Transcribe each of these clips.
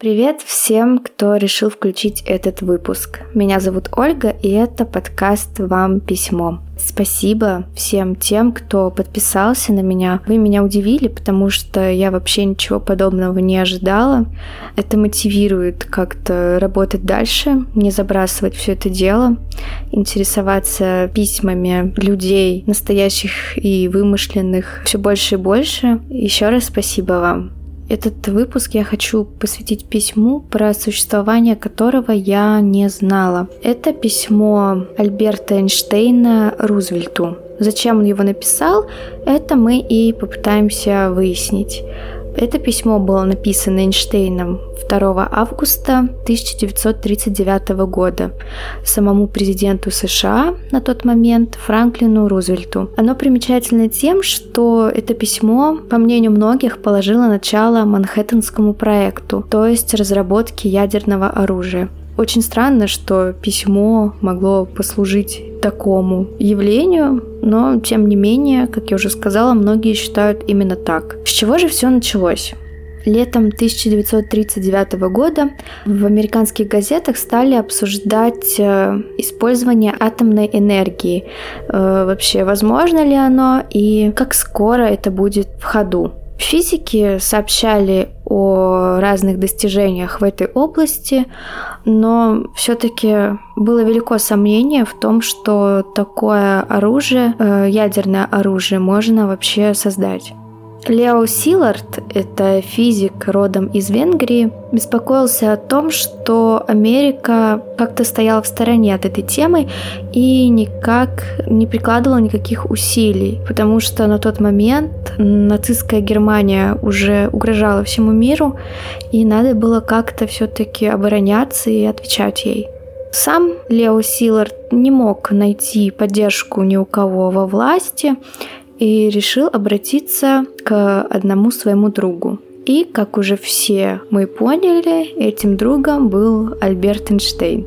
Привет всем, кто решил включить этот выпуск. Меня зовут Ольга, и это подкаст «Вам письмо». Спасибо всем тем, кто подписался на меня. Вы меня удивили, потому что я вообще ничего подобного не ожидала. Это мотивирует как-то работать дальше, не забрасывать все это дело, интересоваться письмами людей, настоящих и вымышленных, все больше и больше. Еще раз спасибо вам. Этот выпуск я хочу посвятить письму, про существование которого я не знала. Это письмо Альберта Эйнштейна Рузвельту. Зачем он его написал, это мы и попытаемся выяснить. Это письмо было написано Эйнштейном 2 августа 1939 года самому президенту США на тот момент Франклину Рузвельту. Оно примечательно тем, что это письмо, по мнению многих, положило начало Манхэттенскому проекту, то есть разработке ядерного оружия. Очень странно, что письмо могло послужить такому явлению, но тем не менее, как я уже сказала, многие считают именно так. С чего же все началось? Летом 1939 года в американских газетах стали обсуждать э, использование атомной энергии. Э, вообще, возможно ли оно и как скоро это будет в ходу. Физики сообщали о разных достижениях в этой области, но все-таки было велико сомнение в том, что такое оружие, э, ядерное оружие, можно вообще создать. Лео Силард, это физик родом из Венгрии, беспокоился о том, что Америка как-то стояла в стороне от этой темы и никак не прикладывала никаких усилий, потому что на тот момент нацистская Германия уже угрожала всему миру, и надо было как-то все-таки обороняться и отвечать ей. Сам Лео Силард не мог найти поддержку ни у кого во власти, и решил обратиться к одному своему другу. И, как уже все мы поняли, этим другом был Альберт Эйнштейн.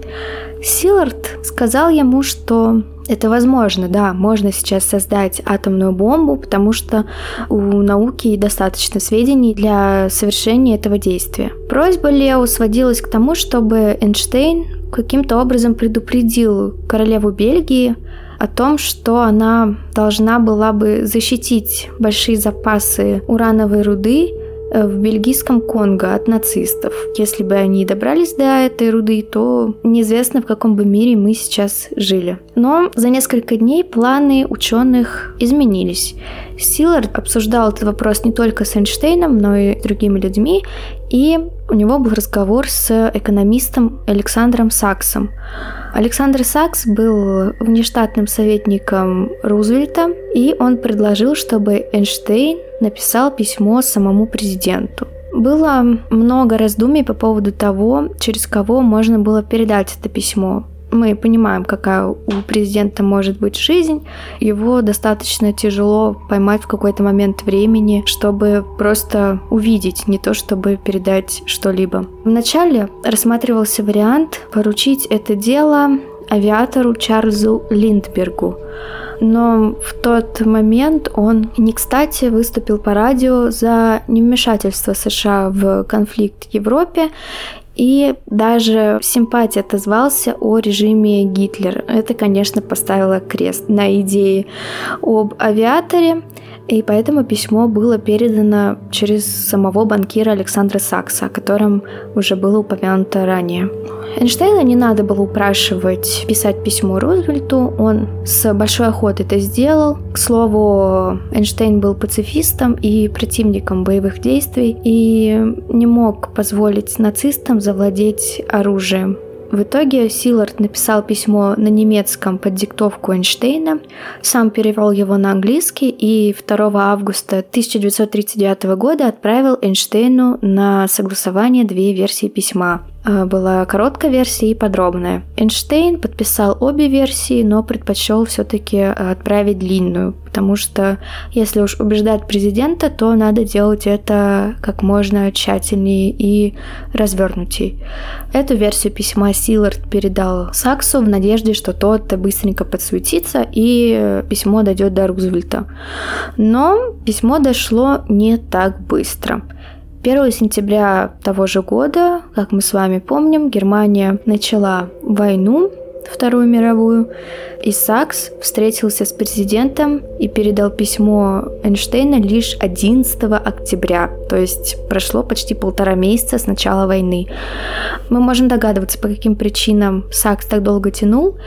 Силард сказал ему, что это возможно, да, можно сейчас создать атомную бомбу, потому что у науки достаточно сведений для совершения этого действия. Просьба Лео сводилась к тому, чтобы Эйнштейн каким-то образом предупредил королеву Бельгии о том, что она должна была бы защитить большие запасы урановой руды э, в бельгийском Конго от нацистов. Если бы они добрались до этой руды, то неизвестно, в каком бы мире мы сейчас жили. Но за несколько дней планы ученых изменились. Силард обсуждал этот вопрос не только с Эйнштейном, но и другими людьми, и у него был разговор с экономистом Александром Саксом. Александр Сакс был внештатным советником Рузвельта, и он предложил, чтобы Эйнштейн написал письмо самому президенту. Было много раздумий по поводу того, через кого можно было передать это письмо мы понимаем, какая у президента может быть жизнь, его достаточно тяжело поймать в какой-то момент времени, чтобы просто увидеть, не то чтобы передать что-либо. Вначале рассматривался вариант поручить это дело авиатору Чарльзу Линдбергу. Но в тот момент он не кстати выступил по радио за невмешательство США в конфликт в Европе и даже симпатия отозвался о режиме Гитлера. Это, конечно, поставило крест на идее об авиаторе, и поэтому письмо было передано через самого банкира Александра Сакса, о котором уже было упомянуто ранее. Эйнштейна не надо было упрашивать писать письмо Рузвельту, он с большой охотой это сделал. К слову, Эйнштейн был пацифистом и противником боевых действий и не мог позволить нацистам завладеть оружием. В итоге Силард написал письмо на немецком под диктовку Эйнштейна, сам перевел его на английский и 2 августа 1939 года отправил Эйнштейну на согласование две версии письма. Э, была короткая версия и подробная. Эйнштейн подписал обе версии, но предпочел все-таки э, отправить длинную, потому что если уж убеждать президента, то надо делать это как можно тщательнее и развернутей. Эту версию письма Силард передал Саксу в надежде, что тот быстренько подсуетится и э, письмо дойдет до Рузвельта. Но письмо дошло не так быстро. 1 сентября того же года, как мы с вами помним, Германия начала войну Вторую мировую, и Сакс встретился с президентом и передал письмо Эйнштейна лишь 11 октября, то есть прошло почти полтора месяца с начала войны. Мы можем догадываться, по каким причинам Сакс так долго тянул.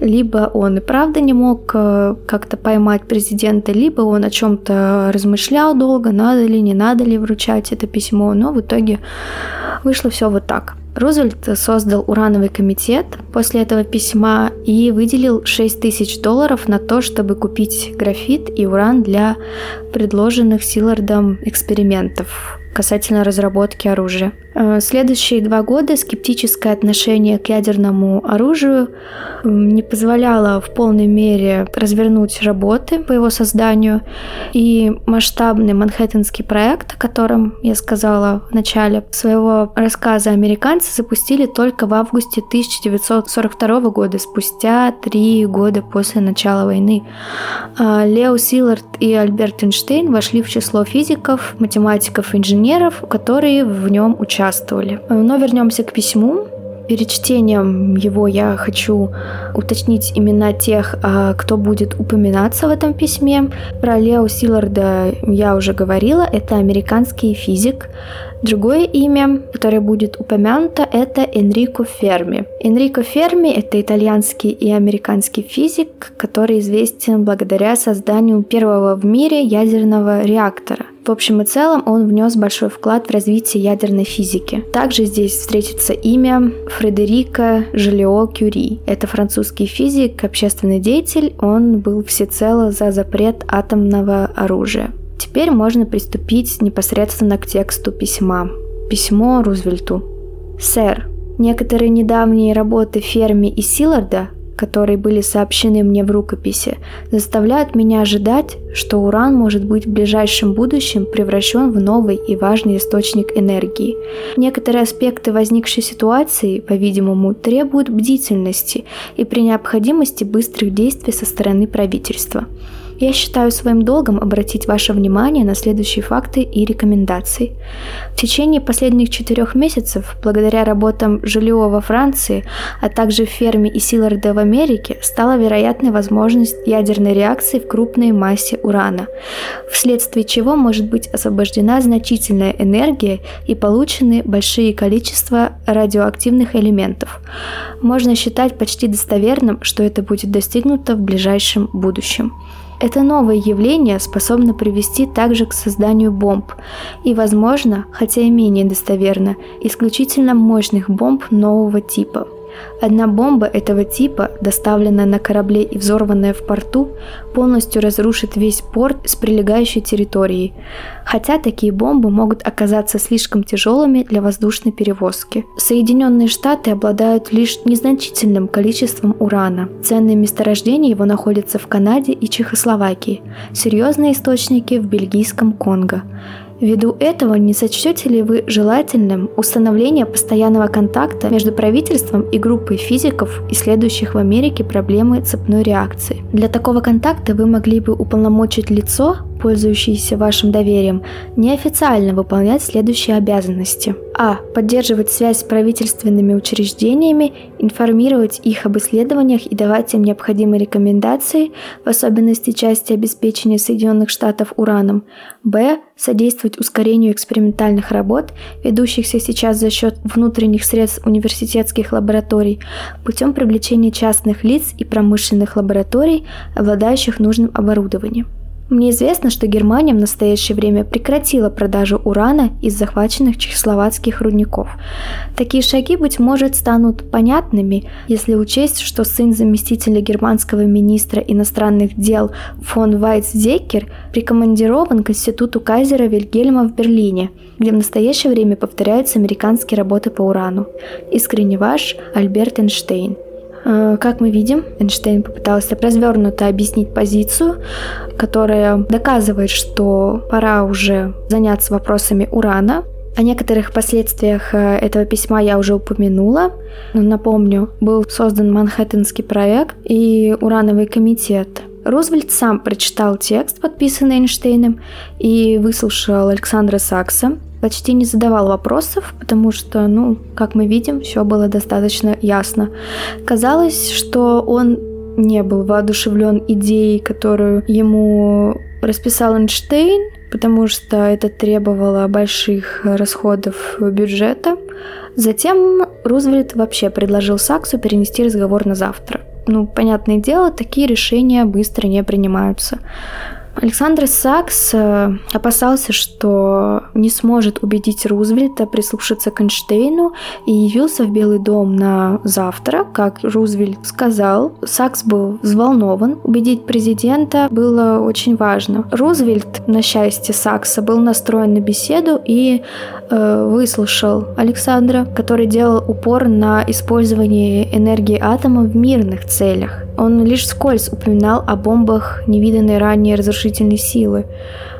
Либо он и правда не мог э, как-то поймать президента, либо он о чем-то размышлял долго, надо ли, не надо ли вручать это письмо, но в итоге вышло все вот так. Рузвельт создал урановый комитет после этого письма и выделил 6 тысяч долларов на то, чтобы купить графит и уран для предложенных Силардом экспериментов касательно разработки оружия. Э, следующие два года скептическое отношение к ядерному оружию не позволяло в полной мере развернуть работы по его созданию, и масштабный Манхэттенский проект, о котором я сказала в начале своего рассказа, американцы запустили только в августе 1942 года, спустя три года после начала войны. А Лео Силлард и Альберт Эйнштейн вошли в число физиков, математиков инженеров, которые в нем участвовали. Но вернемся к письму. Перед чтением его я хочу уточнить имена тех, а, кто будет упоминаться в этом письме. Про Лео Силарда я уже говорила, это американский физик. Другое имя, которое будет упомянуто, это Энрико Ферми. Энрико Ферми – это итальянский и американский физик, который известен благодаря созданию первого в мире ядерного реактора. В общем и целом он внес большой вклад в развитие ядерной физики. Также здесь встретится имя Фредерика Желио Кюри. Это французский физик, общественный деятель. Он был всецело за запрет атомного оружия. Теперь можно приступить непосредственно к тексту письма. Письмо Рузвельту. «Сэр, некоторые недавние работы Ферми и Силарда которые были сообщены мне в рукописи, заставляют меня ожидать, что уран может быть в ближайшем будущем превращен в новый и важный источник энергии. Некоторые аспекты возникшей ситуации, по-видимому, требуют бдительности и при необходимости быстрых действий со стороны правительства. Я считаю своим долгом обратить ваше внимание на следующие факты и рекомендации. В течение последних четырех месяцев, благодаря работам Жильо во Франции, а также ферме и Силарда в Америке, стала вероятной возможность ядерной реакции в крупной массе урана, вследствие чего может быть освобождена значительная энергия и получены большие количества радиоактивных элементов. Можно считать почти достоверным, что это будет достигнуто в ближайшем будущем. Это новое явление способно привести также к созданию бомб. И, возможно, хотя и менее достоверно, исключительно мощных бомб нового типа – Одна бомба этого типа, доставленная на корабле и взорванная в порту, полностью разрушит весь порт с прилегающей территорией, хотя такие бомбы могут оказаться слишком тяжелыми для воздушной перевозки. Соединенные Штаты обладают лишь незначительным количеством урана. Ценные месторождения его находятся в Канаде и Чехословакии, серьезные источники в бельгийском Конго. Ввиду этого не сочтете ли вы желательным установление постоянного контакта между правительством и группой физиков, исследующих в Америке проблемы цепной реакции? Для такого контакта вы могли бы уполномочить лицо, пользующиеся вашим доверием, неофициально выполнять следующие обязанности. А. Поддерживать связь с правительственными учреждениями, информировать их об исследованиях и давать им необходимые рекомендации, в особенности части обеспечения Соединенных Штатов ураном. Б. Содействовать ускорению экспериментальных работ, ведущихся сейчас за счет внутренних средств университетских лабораторий, путем привлечения частных лиц и промышленных лабораторий, обладающих нужным оборудованием. Мне известно, что Германия в настоящее время прекратила продажу урана из захваченных чехословацких рудников. Такие шаги, быть может, станут понятными, если учесть, что сын заместителя германского министра иностранных дел фон Вайцзекер прикомандирован к институту кайзера Вильгельма в Берлине, где в настоящее время повторяются американские работы по урану. Искренне ваш Альберт Эйнштейн. Э, как мы видим, Эйнштейн попытался развернуто объяснить позицию, которая доказывает, что пора уже заняться вопросами урана. О некоторых последствиях э, этого письма я уже упомянула. Напомню, был создан Манхэттенский проект и урановый комитет. Рузвельт сам прочитал текст, подписанный Эйнштейном, и выслушал Александра Сакса, почти не задавал вопросов, потому что, ну, как мы видим, все было достаточно ясно. Казалось, что он не был воодушевлен идеей, которую ему расписал Эйнштейн, потому что это требовало больших расходов бюджета. Затем Рузвельт вообще предложил Саксу перенести разговор на завтра. Ну, понятное дело, такие решения быстро не принимаются. Александр Сакс э, опасался, что не сможет убедить Рузвельта прислушаться к Эйнштейну и явился в Белый дом на завтра, как Рузвельт сказал. Сакс был взволнован. Убедить президента было очень важно. Рузвельт, на счастье Сакса, был настроен на беседу и э, выслушал Александра, который делал упор на использование энергии атома в мирных целях. Он лишь вскользь упоминал о бомбах невиданной ранее разрушительной силы.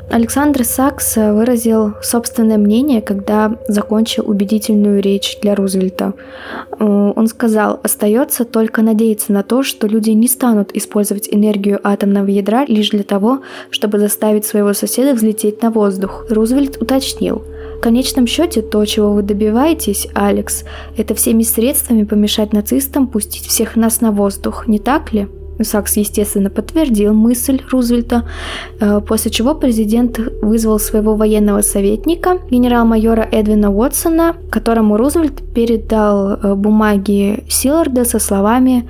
Александр Сакс выразил собственное мнение, когда закончил убедительную речь для Рузвельта. Он сказал, остается только надеяться на то, что люди не станут использовать энергию атомного ядра лишь для того, чтобы заставить своего соседа взлететь на воздух. Рузвельт уточнил – в конечном счете, то, чего вы добиваетесь, Алекс, это всеми средствами помешать нацистам пустить всех нас на воздух, не так ли? Сакс, естественно, подтвердил мысль Рузвельта, э, после чего президент вызвал своего военного советника, генерал-майора Эдвина Уотсона, которому Рузвельт передал э, бумаги Силларда со словами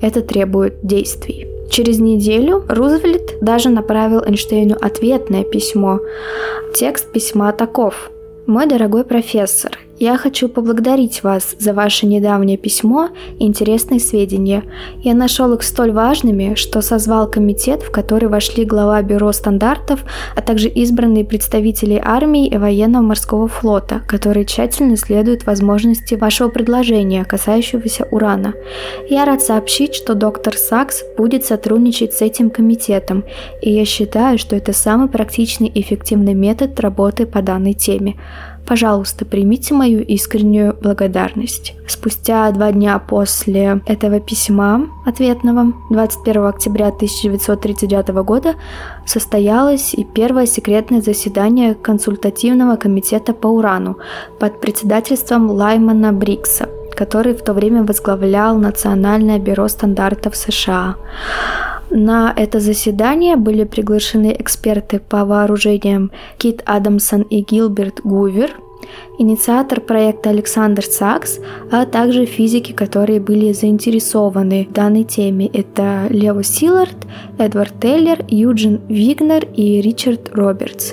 «это требует действий». Через неделю Рузвельт даже направил Эйнштейну ответное письмо. Текст письма таков. Мой дорогой профессор, я хочу поблагодарить вас за ваше недавнее письмо и интересные сведения. Я нашел их столь важными, что созвал комитет, в который вошли глава Бюро стандартов, а также избранные представители армии и военного морского флота, которые тщательно исследуют возможности вашего предложения, касающегося урана. Я рад сообщить, что доктор Сакс будет сотрудничать с этим комитетом, и я считаю, что это самый практичный и эффективный метод работы по данной теме. Пожалуйста, примите мою искреннюю благодарность. Спустя два дня после этого письма ответного, 21 октября 1939 года, состоялось и первое секретное заседание консультативного комитета по урану под председательством Лаймана Брикса, который в то время возглавлял Национальное бюро стандартов США. На это заседание были приглашены эксперты по вооружениям Кит Адамсон и Гилберт Гувер, инициатор проекта Александр Сакс, а также физики, которые были заинтересованы в данной теме. Это Лео Силард, Эдвард Теллер, Юджин Вигнер и Ричард Робертс.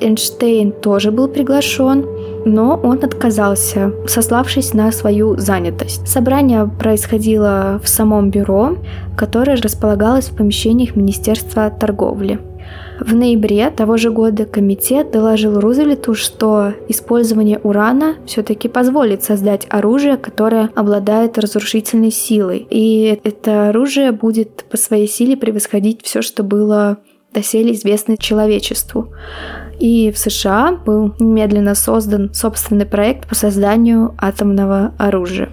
Эйнштейн тоже был приглашен, но он отказался, сославшись на свою занятость. Собрание происходило в самом бюро, которое располагалось в помещениях Министерства торговли. В ноябре того же года комитет доложил Рузвельту, что использование урана все-таки позволит создать оружие, которое обладает разрушительной силой. И это оружие будет по своей силе превосходить все, что было доселе известно человечеству. И в США был немедленно создан собственный проект по созданию атомного оружия.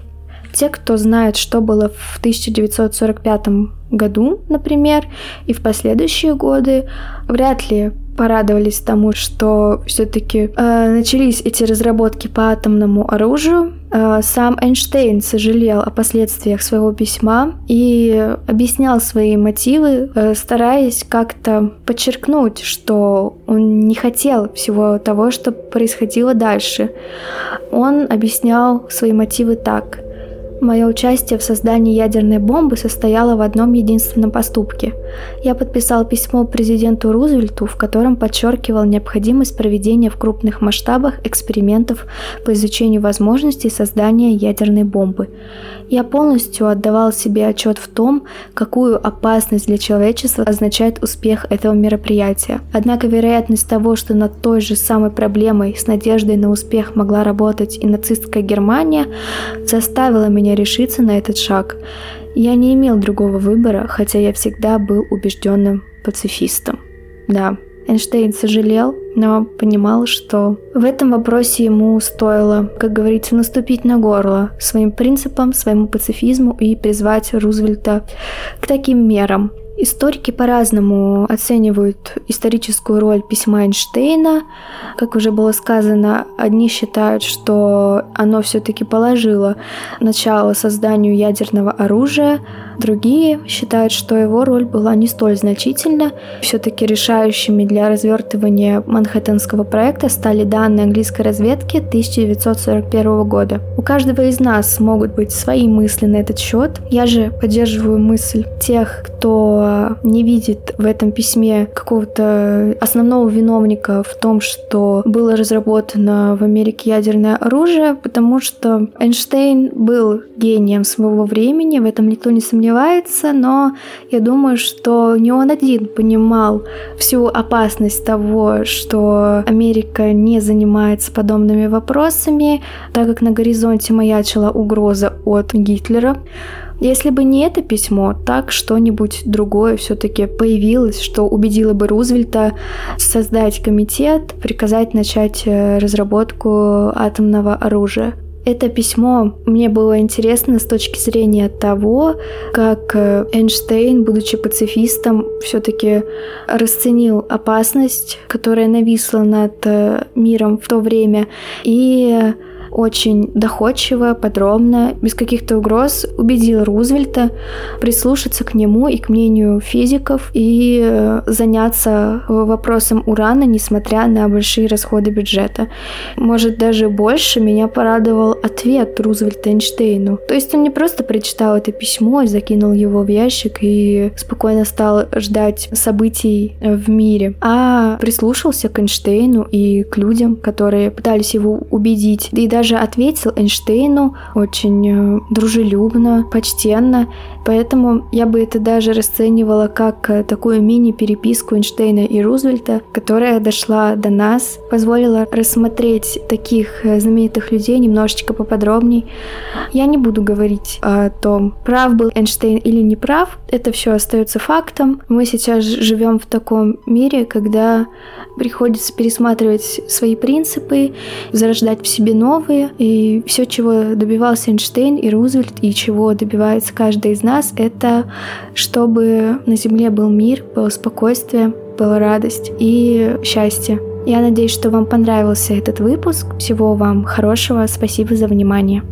Те, кто знает, что было в 1945 году, например, и в последующие годы, вряд ли порадовались тому, что все-таки э, начались эти разработки по атомному оружию. Э, сам Эйнштейн сожалел о последствиях своего письма и объяснял свои мотивы, э, стараясь как-то подчеркнуть, что он не хотел всего того, что происходило дальше. Он объяснял свои мотивы так – Мое участие в создании ядерной бомбы состояло в одном единственном поступке. Я подписал письмо президенту Рузвельту, в котором подчеркивал необходимость проведения в крупных масштабах экспериментов по изучению возможностей создания ядерной бомбы. Я полностью отдавал себе отчет в том, какую опасность для человечества означает успех этого мероприятия. Однако вероятность того, что над той же самой проблемой с надеждой на успех могла работать и нацистская Германия, заставила меня решиться на этот шаг. Я не имел другого выбора, хотя я всегда был убежденным пацифистом. Да, Эйнштейн сожалел, но понимал, что в этом вопросе ему стоило, как говорится, наступить на горло своим принципам, своему пацифизму и призвать Рузвельта к таким мерам. Историки по-разному оценивают историческую роль письма Эйнштейна. Как уже было сказано, одни считают, что оно все-таки положило начало созданию ядерного оружия, другие считают, что его роль была не столь значительна. Все-таки решающими для развертывания Манхэттенского проекта стали данные английской разведки 1941 года. У каждого из нас могут быть свои мысли на этот счет. Я же поддерживаю мысль тех, кто не видит в этом письме какого-то основного виновника в том, что было разработано в Америке ядерное оружие, потому что Эйнштейн был гением своего времени, в этом никто не сомневается, но я думаю, что не он один понимал всю опасность того, что Америка не занимается подобными вопросами, так как на горизонте маячила угроза от Гитлера. Если бы не это письмо, так что-нибудь другое все-таки появилось, что убедило бы Рузвельта создать комитет, приказать начать э, разработку атомного оружия. Это письмо мне было интересно с точки зрения того, как э, Эйнштейн, будучи пацифистом, все-таки расценил опасность, которая нависла над э, миром в то время, и очень доходчиво, подробно, без каких-то угроз убедил Рузвельта прислушаться к нему и к мнению физиков и э, заняться вопросом урана, несмотря на большие расходы бюджета. Может, даже больше меня порадовал ответ Рузвельта Эйнштейну. То есть он не просто прочитал это письмо и закинул его в ящик и спокойно стал ждать событий в мире, а прислушался к Эйнштейну и к людям, которые пытались его убедить. И даже даже ответил Эйнштейну очень э, дружелюбно, почтенно, поэтому я бы это даже расценивала как э, такую мини-переписку Эйнштейна и Рузвельта, которая дошла до нас, позволила рассмотреть таких э, знаменитых людей немножечко поподробней. Я не буду говорить о том, прав был Эйнштейн или не прав, это все остается фактом. Мы сейчас живем в таком мире, когда приходится пересматривать свои принципы, зарождать в себе новые. И все, чего добивался Эйнштейн и Рузвельт, и чего добивается каждый из нас, это чтобы на Земле был мир, было спокойствие, была радость и счастье. Я надеюсь, что вам понравился этот выпуск. Всего вам хорошего. Спасибо за внимание.